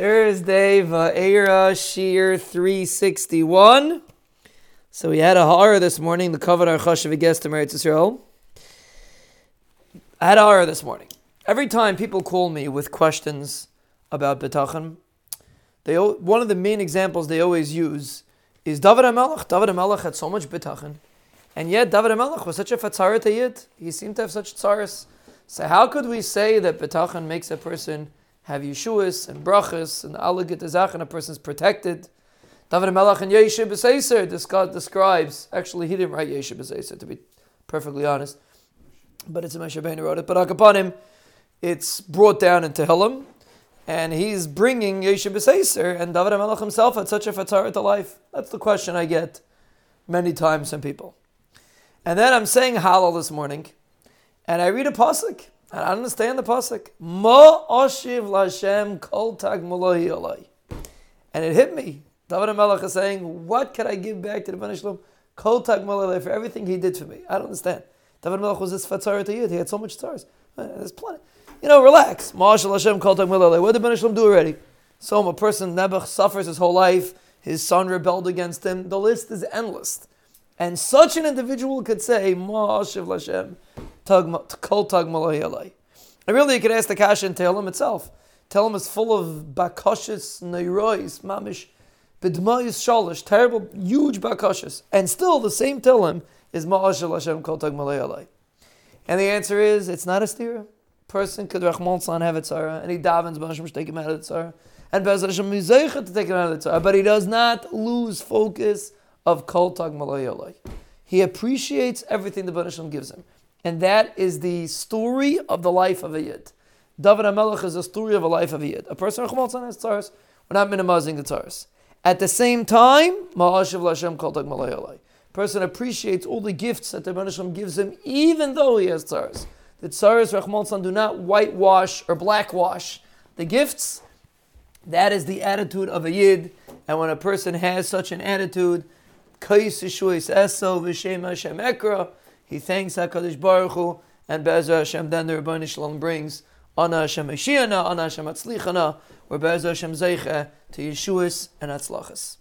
Thursday, Va'era Shiur 361. So we had a horror this morning, the cover our Chashav guest to Meretz Israel. I had a horror this morning. Every time people call me with questions about Betachan, they one of the main examples they always use is David HaMelech. David HaMelech had so much Betachan, and yet David HaMelech was such a Fatzarat. He seemed to have such tzaras. So how could we say that Betachan makes a person have Yeshuas and brachas and Zach and a person's protected? David Melach and Yoshev B'Seser describes, actually he didn't write Yoshev B'Seser to be perfectly honest, but it's a Moshe Rabbeinu wrote it. But him, it's brought down in Tehillim, and he's bringing Yoshev B'Seser, and David Melach himself had such a fatar to life. That's the question I get many times from people. And then I'm saying Hallel this morning, and I read a pasuk, I understand the pasuk. Ma oshiv lashem kol tag And it hit me. David Melech is saying, what can I give back to the Ben Shalom? Kol tag for everything he did for me. I don't understand. David Melech was this fatzar to Yid. He had so much stars. Uh, there's plenty. You know, relax. Ma'ashal Hashem kol tag What did Ben Shalom do already? So a person, Nebuch, suffers his whole life. His son rebelled against him. The list is endless. And such an individual could say, Ma'ashiv Lashem, kol tag And really, you could ask the Kasha and Tehillim itself. Tehillim is full of bakashis, neirois, mamish, B'dmayis shalish, terrible, huge bakashas. And still the same Tillim is Ma'ashal Hashem Kol Tag. And the answer is, it's not a stira. Person could Rahman have a tzara, and he davens Hashem to take him out of the tzara. And Bez Hashem to take him out of the tzara. But he does not lose focus of Kol Tag Alay. He appreciates everything the Hashem gives him. And that is the story of the life of a Yid. David HaMelech is a story of a life of a Yid. A person San has tzaras. We're not minimizing the tzaras. At the same time, a person appreciates all the gifts that the Rebbe gives him, even though he has tzaras. The tzaras, Rahman do not whitewash or blackwash the gifts. That is the attitude of a yid, and when a person has such an attitude, he thanks Hakadosh Baruch Hu, and Be'ezah Hashem. Then the Rebbeinu Shalom brings Ana Hashem Mashiach, Ana Hashem Atzlichana, where Be'ez Hashem Zeicha to Yeshuas and Atzlachas.